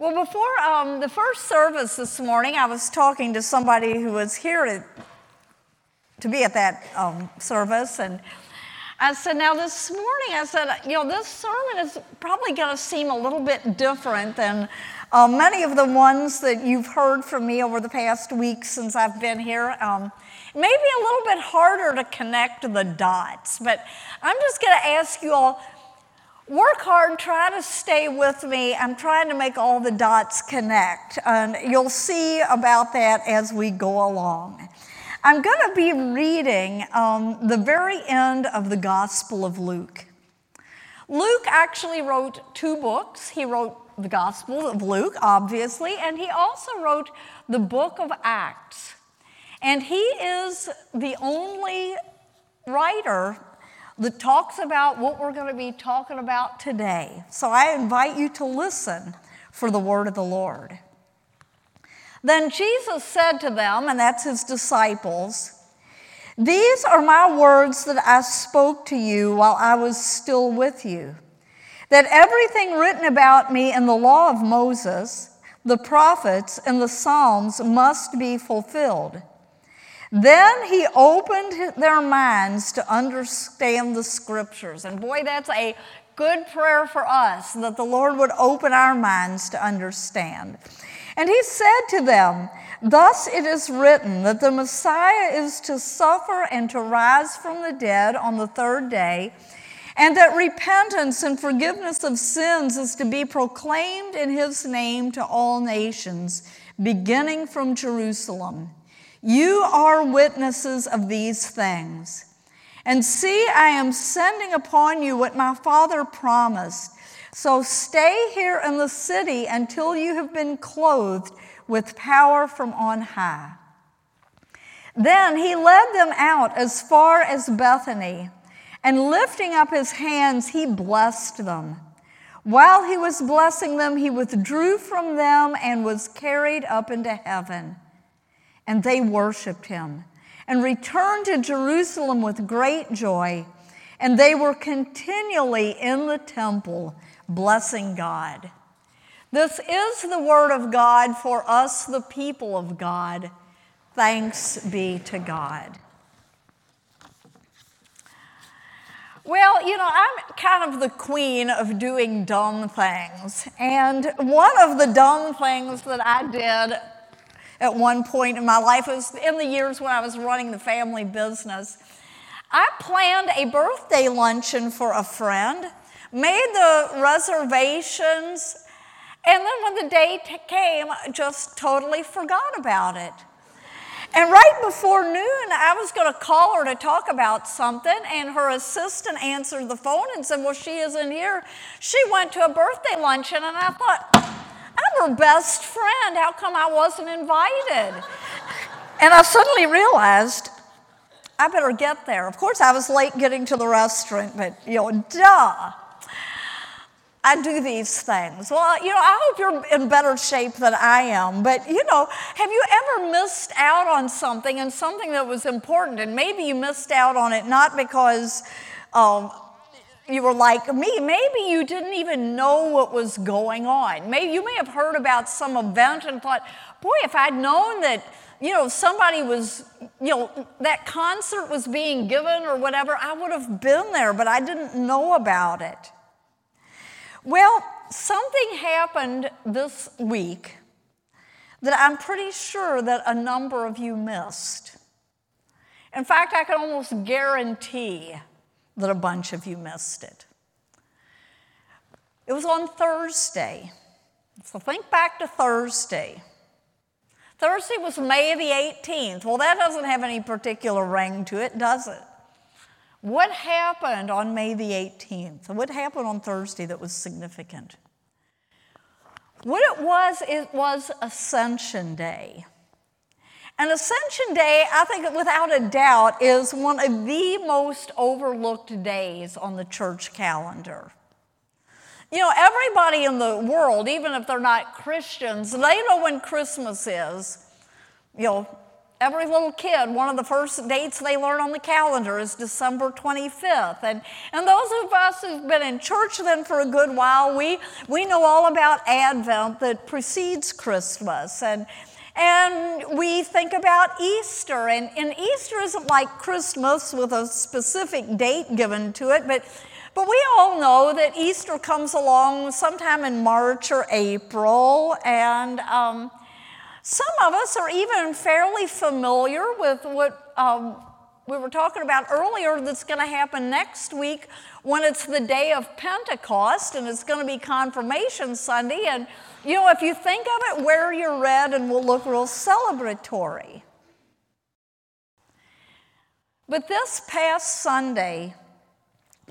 Well, before um, the first service this morning, I was talking to somebody who was here to, to be at that um, service, and I said, Now, this morning, I said, you know, this sermon is probably going to seem a little bit different than uh, many of the ones that you've heard from me over the past week since I've been here. Um, maybe a little bit harder to connect the dots, but I'm just going to ask you all work hard, try to stay with me. I'm trying to make all the dots connect, and you'll see about that as we go along. I'm going to be reading um, the very end of the Gospel of Luke. Luke actually wrote two books. He wrote the Gospel of Luke, obviously, and he also wrote the book of Acts. And he is the only writer that talks about what we're going to be talking about today. So I invite you to listen for the word of the Lord. Then Jesus said to them, and that's his disciples, These are my words that I spoke to you while I was still with you, that everything written about me in the law of Moses, the prophets, and the Psalms must be fulfilled. Then he opened their minds to understand the scriptures. And boy, that's a good prayer for us that the Lord would open our minds to understand. And he said to them, Thus it is written that the Messiah is to suffer and to rise from the dead on the third day, and that repentance and forgiveness of sins is to be proclaimed in his name to all nations, beginning from Jerusalem. You are witnesses of these things. And see, I am sending upon you what my Father promised. So stay here in the city until you have been clothed with power from on high. Then he led them out as far as Bethany, and lifting up his hands, he blessed them. While he was blessing them, he withdrew from them and was carried up into heaven and they worshiped him and returned to Jerusalem with great joy. And they were continually in the temple blessing God. This is the word of God for us, the people of God. Thanks be to God. Well, you know, I'm kind of the queen of doing dumb things. And one of the dumb things that I did at one point in my life. It was in the years when I was running the family business. I planned a birthday luncheon for a friend, made the reservations, and then when the day t- came, I just totally forgot about it. And right before noon, I was going to call her to talk about something, and her assistant answered the phone and said, Well, she isn't here. She went to a birthday luncheon, and I thought, I'm her best friend. How come I wasn't invited? And I suddenly realized I better get there. Of course, I was late getting to the restaurant, but you know, duh. I do these things. Well, you know, I hope you're in better shape than I am. But, you know, have you ever missed out on something and something that was important? And maybe you missed out on it not because um, you were like me. Maybe you didn't even know what was going on. Maybe you may have heard about some event and thought, boy, if I'd known that, you know, somebody was, you know, that concert was being given or whatever, I would have been there, but I didn't know about it. Well, something happened this week that I'm pretty sure that a number of you missed. In fact, I can almost guarantee that a bunch of you missed it. It was on Thursday. So think back to Thursday. Thursday was May the 18th. Well, that doesn't have any particular ring to it, does it? What happened on May the 18th? What happened on Thursday that was significant? What it was, it was Ascension Day. And Ascension Day, I think without a doubt, is one of the most overlooked days on the church calendar. You know, everybody in the world, even if they're not Christians, they know when Christmas is. You know, every little kid, one of the first dates they learn on the calendar is December 25th. And, and those of us who've been in church then for a good while, we, we know all about Advent that precedes Christmas. And, and we think about Easter. And, and Easter isn't like Christmas with a specific date given to it, but but we all know that Easter comes along sometime in March or April, and um, some of us are even fairly familiar with what um, we were talking about earlier that's going to happen next week when it's the day of Pentecost and it's going to be Confirmation Sunday. And, you know, if you think of it, wear your red and will look real celebratory. But this past Sunday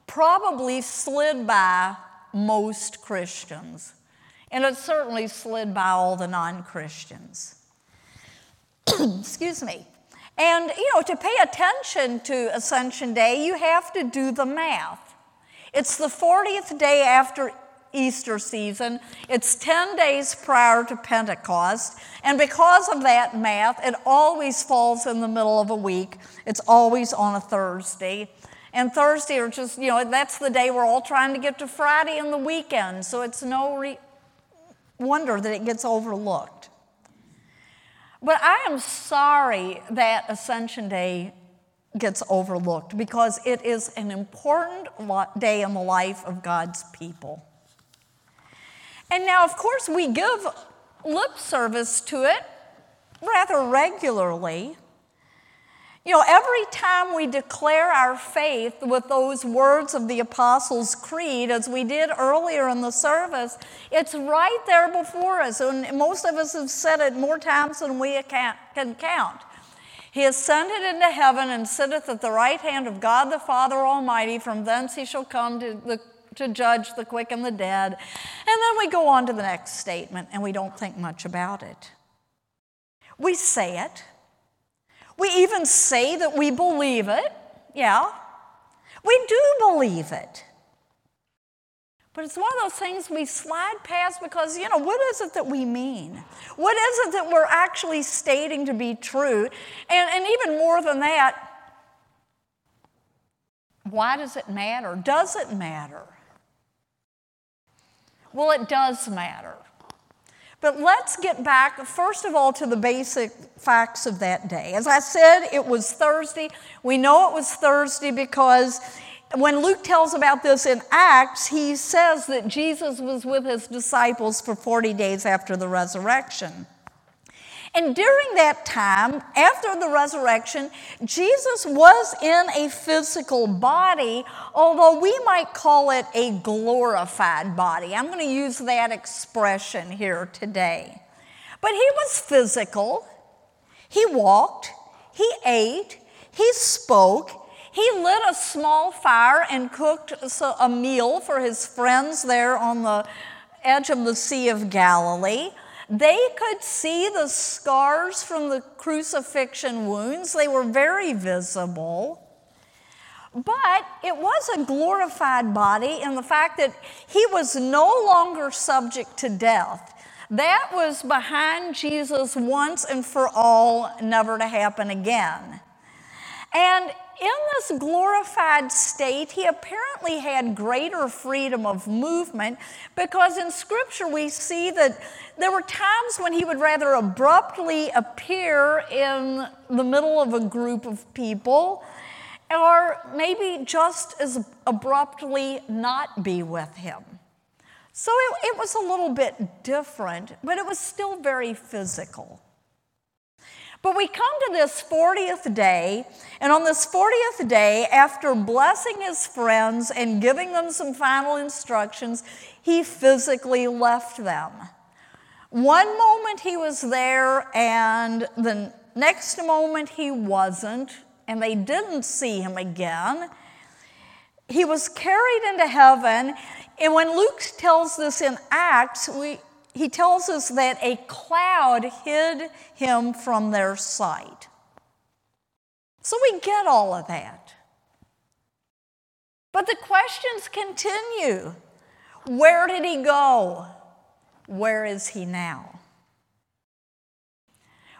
probably slid by most Christians. And it certainly slid by all the non Christians. Excuse me. And, you know, to pay attention to Ascension Day, you have to do the math. It's the 40th day after Easter season, it's 10 days prior to Pentecost, and because of that math, it always falls in the middle of a week. It's always on a Thursday. And Thursday, or just, you know, that's the day we're all trying to get to Friday and the weekend, so it's no re- wonder that it gets overlooked. But I am sorry that Ascension Day gets overlooked because it is an important day in the life of God's people. And now, of course, we give lip service to it rather regularly. You know, every time we declare our faith with those words of the Apostles' Creed, as we did earlier in the service, it's right there before us. And most of us have said it more times than we can count. He ascended into heaven and sitteth at the right hand of God the Father Almighty. From thence he shall come to, the, to judge the quick and the dead. And then we go on to the next statement, and we don't think much about it. We say it. We even say that we believe it. Yeah, we do believe it. But it's one of those things we slide past because, you know, what is it that we mean? What is it that we're actually stating to be true? And, and even more than that, why does it matter? Does it matter? Well, it does matter. But let's get back, first of all, to the basic facts of that day. As I said, it was Thursday. We know it was Thursday because when Luke tells about this in Acts, he says that Jesus was with his disciples for 40 days after the resurrection. And during that time, after the resurrection, Jesus was in a physical body, although we might call it a glorified body. I'm going to use that expression here today. But he was physical. He walked, he ate, he spoke, he lit a small fire and cooked a meal for his friends there on the edge of the Sea of Galilee. They could see the scars from the crucifixion wounds, they were very visible. But it was a glorified body in the fact that he was no longer subject to death. That was behind Jesus once and for all, never to happen again. And in this glorified state, he apparently had greater freedom of movement because in Scripture we see that there were times when he would rather abruptly appear in the middle of a group of people or maybe just as abruptly not be with him. So it, it was a little bit different, but it was still very physical. But we come to this 40th day, and on this 40th day, after blessing his friends and giving them some final instructions, he physically left them. One moment he was there, and the next moment he wasn't, and they didn't see him again. He was carried into heaven, and when Luke tells this in Acts, we, he tells us that a cloud hid him from their sight. So we get all of that. But the questions continue Where did he go? Where is he now?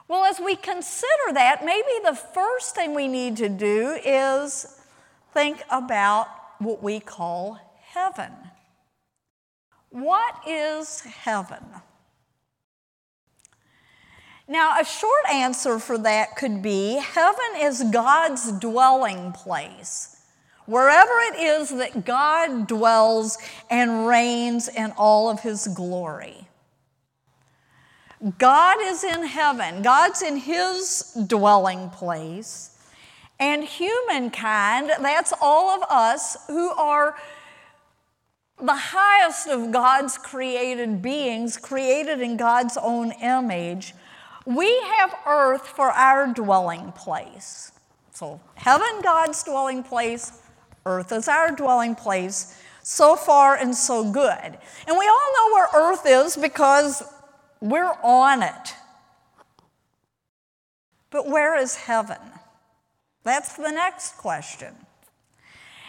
Well, as we consider that, maybe the first thing we need to do is think about what we call heaven. What is heaven? Now, a short answer for that could be heaven is God's dwelling place. Wherever it is that God dwells and reigns in all of his glory. God is in heaven, God's in his dwelling place. And humankind, that's all of us who are the highest of God's created beings, created in God's own image, we have earth for our dwelling place. So, heaven, God's dwelling place, earth is our dwelling place. So far and so good. And we all know where earth is because we're on it. But where is heaven? That's the next question.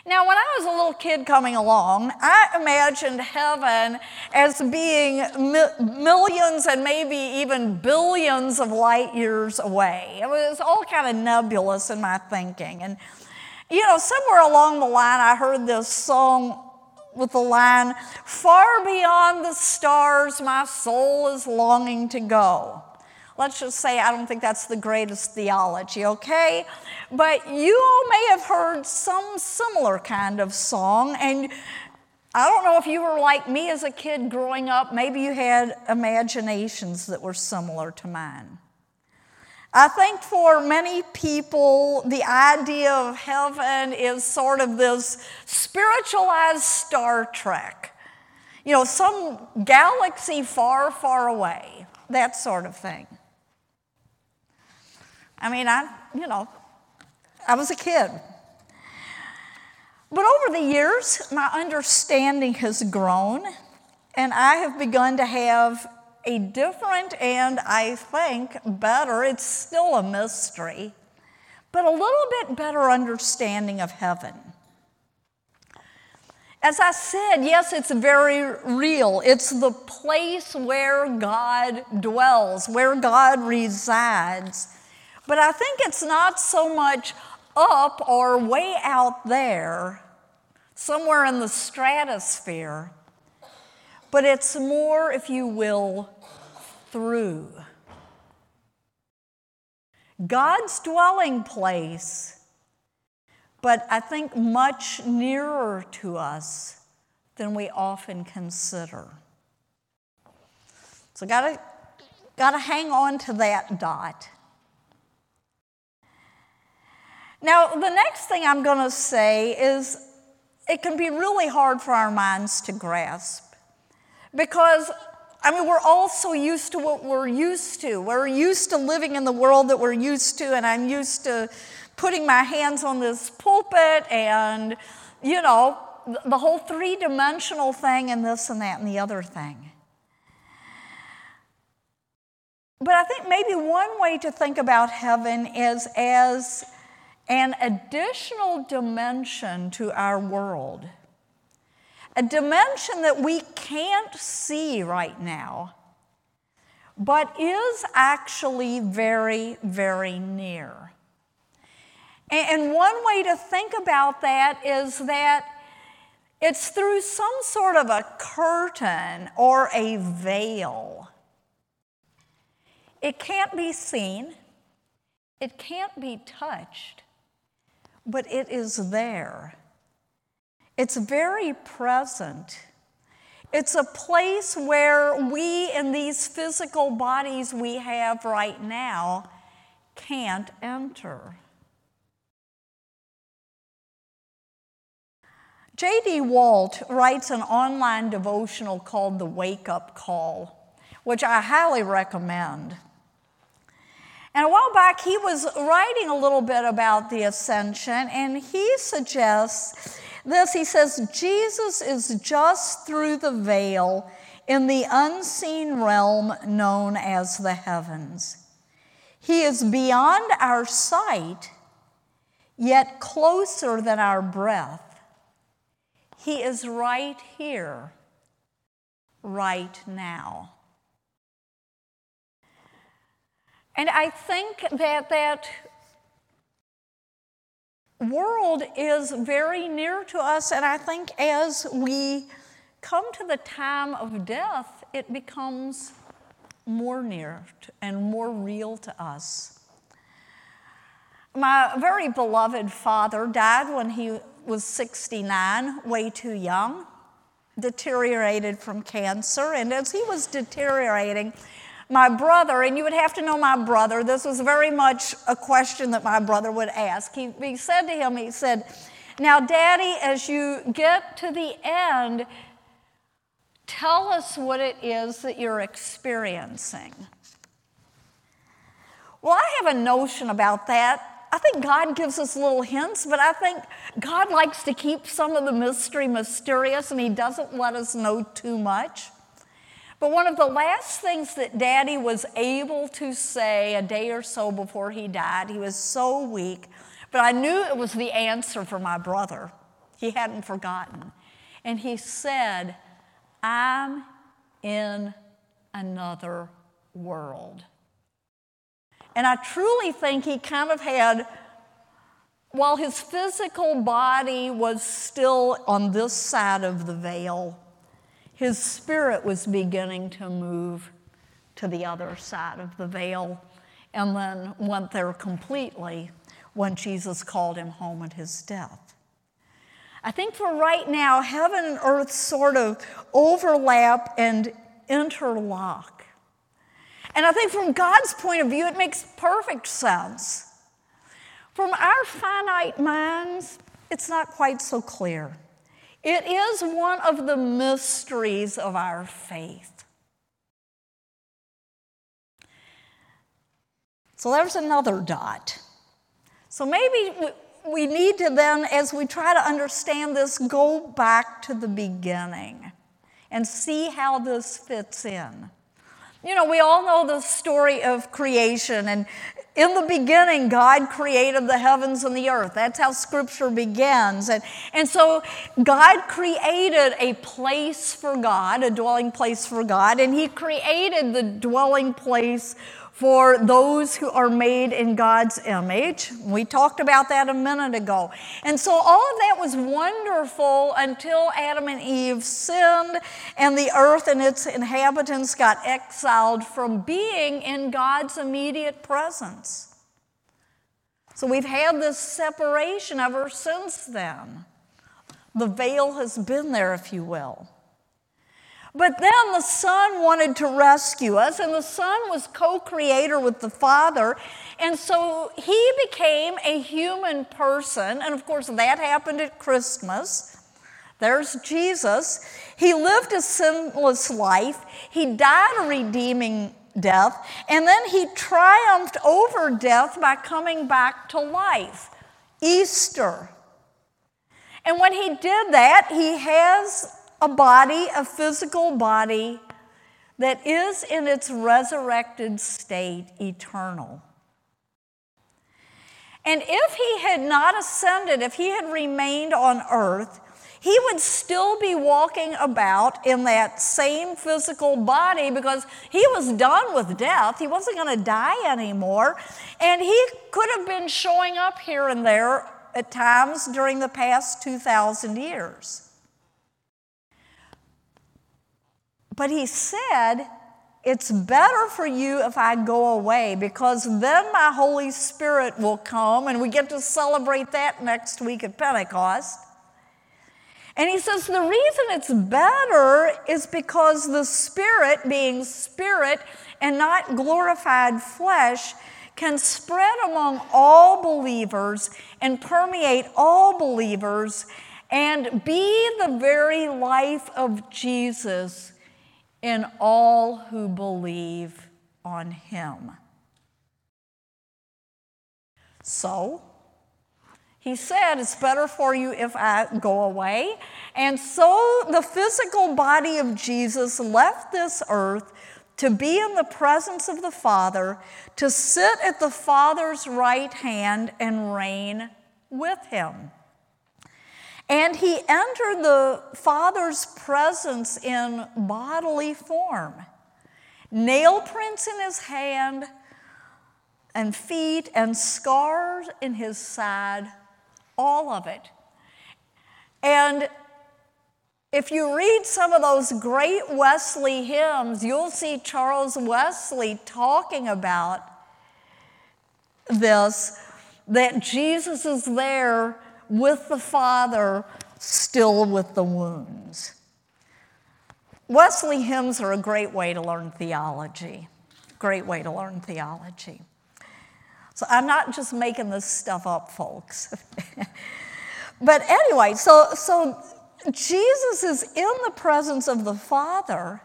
Now, when I was a little kid coming along, I imagined heaven as being mi- millions and maybe even billions of light years away. It was all kind of nebulous in my thinking. And, you know, somewhere along the line, I heard this song with the line, Far beyond the stars, my soul is longing to go. Let's just say I don't think that's the greatest theology, okay? But you all may have heard some similar kind of song, and I don't know if you were like me as a kid growing up, maybe you had imaginations that were similar to mine. I think for many people, the idea of heaven is sort of this spiritualized Star Trek. You know, some galaxy far, far away, that sort of thing. I mean, I, you know, I was a kid. But over the years, my understanding has grown, and I have begun to have a different and I think better, it's still a mystery, but a little bit better understanding of heaven. As I said, yes, it's very real. It's the place where God dwells, where God resides. But I think it's not so much up or way out there, somewhere in the stratosphere, but it's more, if you will, through. God's dwelling place, but I think much nearer to us than we often consider. So, gotta, gotta hang on to that dot. Now, the next thing I'm going to say is it can be really hard for our minds to grasp because, I mean, we're all so used to what we're used to. We're used to living in the world that we're used to, and I'm used to putting my hands on this pulpit and, you know, the whole three dimensional thing and this and that and the other thing. But I think maybe one way to think about heaven is as an additional dimension to our world, a dimension that we can't see right now, but is actually very, very near. And one way to think about that is that it's through some sort of a curtain or a veil. It can't be seen, it can't be touched, but it is there. It's very present. It's a place where we, in these physical bodies we have right now, can't enter. J.D. Walt writes an online devotional called The Wake Up Call, which I highly recommend. And a while back, he was writing a little bit about the ascension, and he suggests this. He says, Jesus is just through the veil in the unseen realm known as the heavens. He is beyond our sight, yet closer than our breath. He is right here, right now. And I think that that world is very near to us, and I think as we come to the time of death, it becomes more near and more real to us. My very beloved father died when he was 69, way too young, deteriorated from cancer, and as he was deteriorating, my brother, and you would have to know my brother, this was very much a question that my brother would ask. He, he said to him, he said, Now, Daddy, as you get to the end, tell us what it is that you're experiencing. Well, I have a notion about that. I think God gives us little hints, but I think God likes to keep some of the mystery mysterious and He doesn't let us know too much. But one of the last things that Daddy was able to say a day or so before he died, he was so weak, but I knew it was the answer for my brother. He hadn't forgotten. And he said, I'm in another world. And I truly think he kind of had, while his physical body was still on this side of the veil, his spirit was beginning to move to the other side of the veil and then went there completely when Jesus called him home at his death. I think for right now, heaven and earth sort of overlap and interlock. And I think from God's point of view, it makes perfect sense. From our finite minds, it's not quite so clear. It is one of the mysteries of our faith. So there's another dot. So maybe we need to then, as we try to understand this, go back to the beginning and see how this fits in. You know, we all know the story of creation, and in the beginning, God created the heavens and the earth. That's how scripture begins. And, and so God created a place for God, a dwelling place for God, and He created the dwelling place for those who are made in God's image. We talked about that a minute ago. And so all of that was wonderful until Adam and Eve sinned and the earth and its inhabitants got exiled from being in God's immediate presence. So we've had this separation ever since then. The veil has been there, if you will. But then the Son wanted to rescue us, and the Son was co creator with the Father. And so he became a human person. And of course, that happened at Christmas. There's Jesus. He lived a sinless life, he died a redeeming death, and then he triumphed over death by coming back to life. Easter. And when he did that, he has a body, a physical body that is in its resurrected state eternal. And if he had not ascended, if he had remained on earth, he would still be walking about in that same physical body because he was done with death. He wasn't going to die anymore. And he could have been showing up here and there at times during the past 2,000 years. But he said, It's better for you if I go away because then my Holy Spirit will come, and we get to celebrate that next week at Pentecost. And he says the reason it's better is because the Spirit, being Spirit and not glorified flesh, can spread among all believers and permeate all believers and be the very life of Jesus in all who believe on him. So, he said, It's better for you if I go away. And so the physical body of Jesus left this earth to be in the presence of the Father, to sit at the Father's right hand and reign with him. And he entered the Father's presence in bodily form nail prints in his hand, and feet and scars in his side, all of it. And if you read some of those great Wesley hymns, you'll see Charles Wesley talking about this that Jesus is there with the Father, still with the wounds. Wesley hymns are a great way to learn theology. Great way to learn theology. So I'm not just making this stuff up, folks. but anyway, so, so Jesus is in the presence of the Father.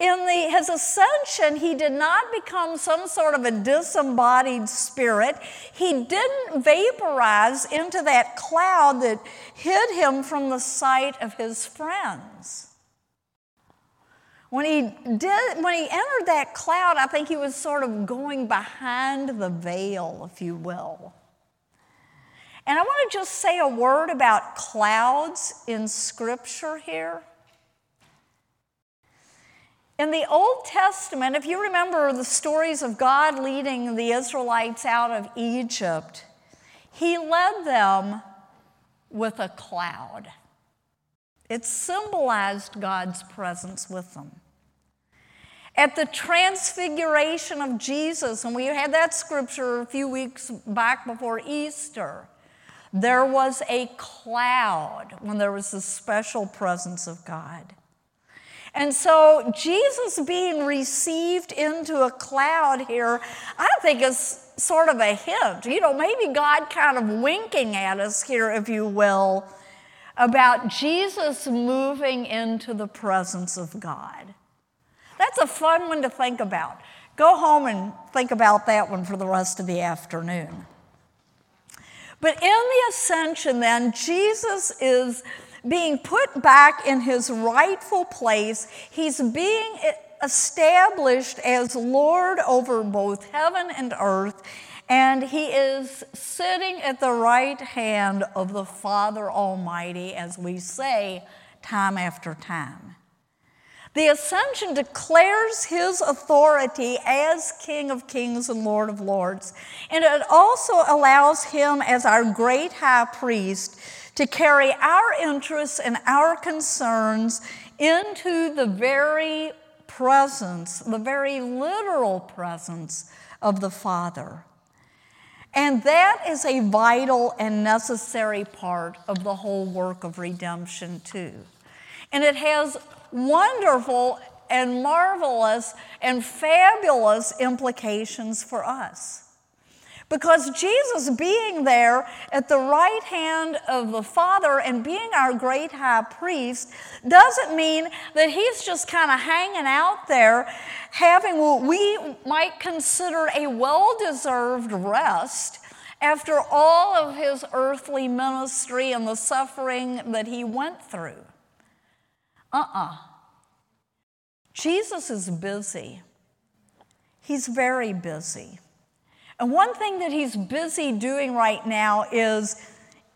In the, his ascension, he did not become some sort of a disembodied spirit. He didn't vaporize into that cloud that hid him from the sight of his friends. When he, did, when he entered that cloud, I think he was sort of going behind the veil, if you will. And I want to just say a word about clouds in Scripture here. In the Old Testament, if you remember the stories of God leading the Israelites out of Egypt, He led them with a cloud. It symbolized God's presence with them. At the transfiguration of Jesus, and we had that scripture a few weeks back before Easter, there was a cloud when there was the special presence of God. And so Jesus being received into a cloud here, I think is sort of a hint. You know, maybe God kind of winking at us here, if you will, about Jesus moving into the presence of God. That's a fun one to think about. Go home and think about that one for the rest of the afternoon. But in the ascension, then, Jesus is being put back in his rightful place. He's being established as Lord over both heaven and earth and he is sitting at the right hand of the Father Almighty, as we say time after time. The ascension declares his authority as King of Kings and Lord of Lords, and it also allows him, as our great high priest, to carry our interests and our concerns into the very presence, the very literal presence of the Father. And that is a vital and necessary part of the whole work of redemption, too. And it has wonderful and marvelous and fabulous implications for us. Because Jesus being there at the right hand of the Father and being our great high priest doesn't mean that he's just kind of hanging out there having what we might consider a well deserved rest after all of his earthly ministry and the suffering that he went through. Uh uh-uh. uh Jesus is busy. He's very busy. And one thing that he's busy doing right now is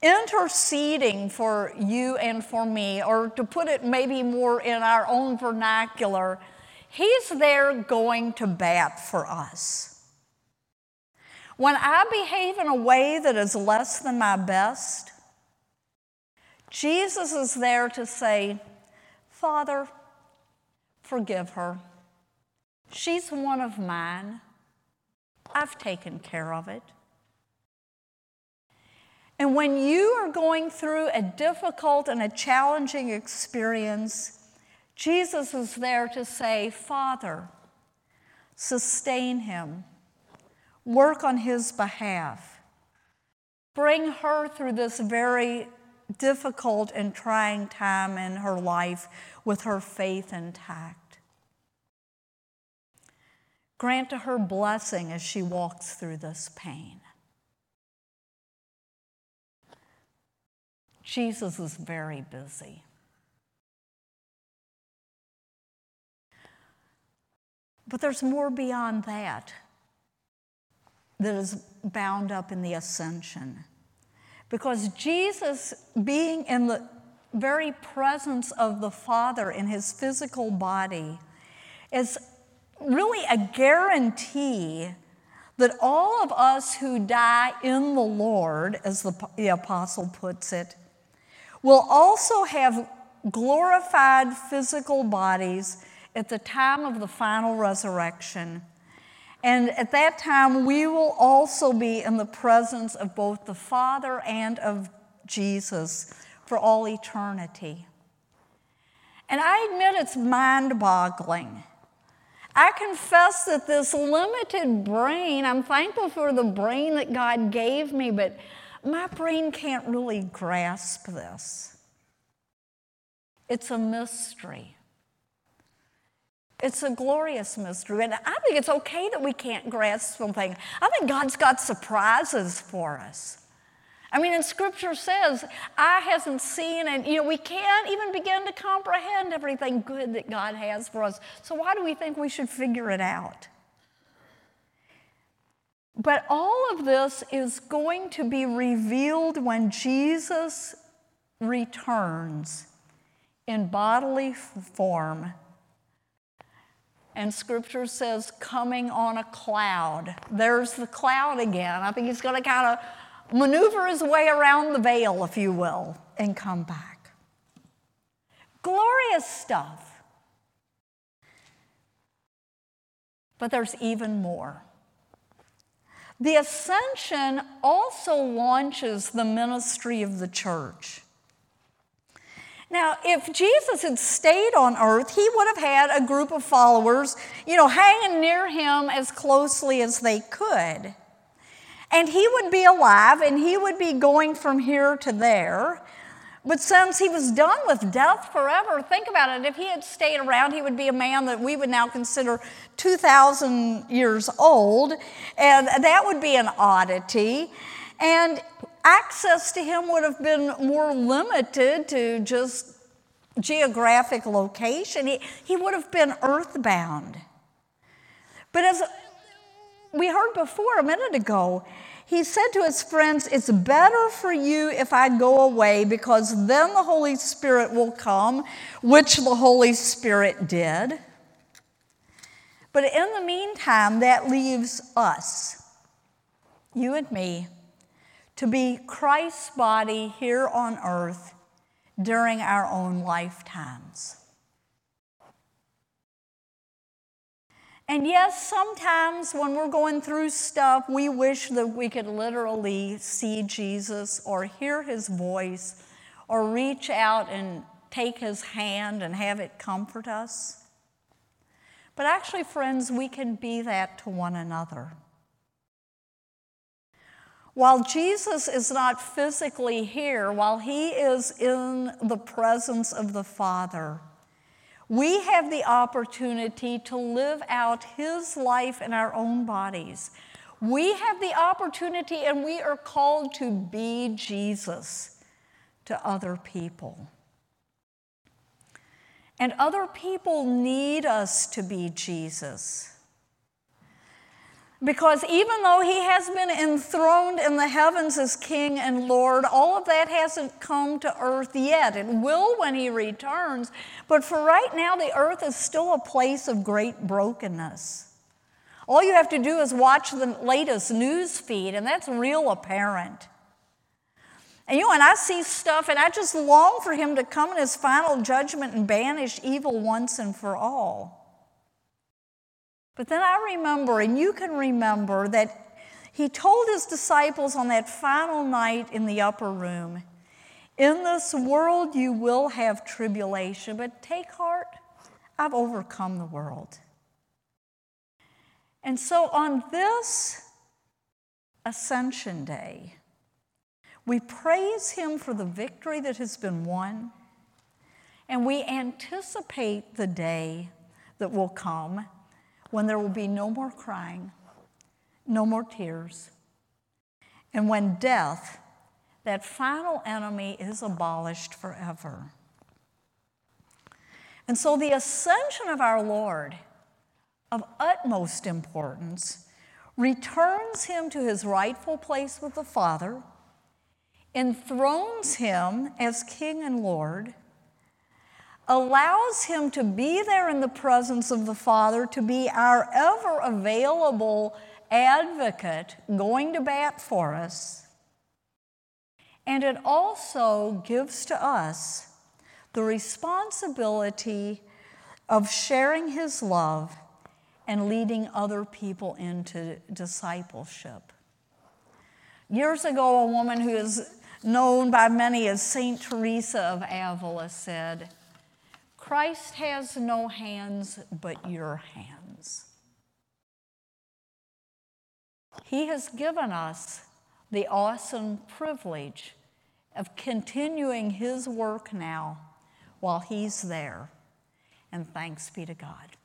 interceding for you and for me, or to put it maybe more in our own vernacular, he's there going to bat for us. When I behave in a way that is less than my best, Jesus is there to say, Father, forgive her. She's one of mine. I've taken care of it. And when you are going through a difficult and a challenging experience, Jesus is there to say, Father, sustain him, work on his behalf, bring her through this very difficult and trying time in her life with her faith intact. Grant to her blessing as she walks through this pain. Jesus is very busy. But there's more beyond that that is bound up in the ascension. Because Jesus, being in the very presence of the Father in his physical body, is really a guarantee that all of us who die in the Lord, as the, the apostle puts it, will also have glorified physical bodies at the time of the final resurrection. And at that time, we will also be in the presence of both the Father and of Jesus for all eternity. And I admit it's mind boggling I confess that this limited brain, I'm thankful for the brain that God gave me, but my brain can't really grasp this. It's a mystery. It's a glorious mystery. And I think it's okay that we can't grasp something. I think God's got surprises for us. I mean, and scripture says, eye hasn't seen, and you know, we can't even begin to comprehend everything good that God has for us. So, why do we think we should figure it out? But all of this is going to be revealed when Jesus returns in bodily form. And scripture says, coming on a cloud. There's the cloud again. I think he's going to kind of maneuver his way around the veil, if you will, and come back. Glorious stuff. But there's even more. The ascension also launches the ministry of the church. Now, if Jesus had stayed on earth, he would have had a group of followers, you know, hanging near him as closely as they could. And he would be alive and he would be going from here to there. But since he was done with death forever, think about it. If he had stayed around, he would be a man that we would now consider 2,000 years old, and that would be an oddity. And access to him would have been more limited to just geographic location. He, he would have been earthbound. But as we heard before a minute ago, he said to his friends, It's better for you if I go away because then the Holy Spirit will come, which the Holy Spirit did. But in the meantime, that leaves us, you and me, to be Christ's body here on earth during our own lifetimes. And yes, sometimes when we're going through stuff, we wish that we could literally see Jesus or hear his voice or reach out and take his hand and have it comfort us. But actually, friends, we can be that to one another. While Jesus is not physically here, while he is in the presence of the Father, we have the opportunity to live out His life in our own bodies. We have the opportunity and we are called to be Jesus to other people. And other people need us to be Jesus. Because even though he has been enthroned in the heavens as king and lord, all of that hasn't come to earth yet. It will when he returns. But for right now, the earth is still a place of great brokenness. All you have to do is watch the latest news feed, and that's real apparent. And you know, and I see stuff, and I just long for him to come in his final judgment and banish evil once and for all. But then I remember, and you can remember, that he told his disciples on that final night in the upper room In this world you will have tribulation, but take heart, I've overcome the world. And so on this Ascension Day, we praise him for the victory that has been won, and we anticipate the day that will come when there will be no more crying, no more tears, and when death, that final enemy, is abolished forever. And so the ascension of our Lord, of utmost importance, returns him to his rightful place with the Father, enthrones him as King and Lord, allows him to be there in the presence of the Father, to be our ever available advocate, going to bat for us. And it also gives to us the responsibility of sharing his love and leading other people into discipleship. Years ago, a woman who is known by many as Saint Teresa of Avila said, Christ has no hands but your hands. He has given us the awesome privilege of continuing His work now while He's there. And thanks be to God.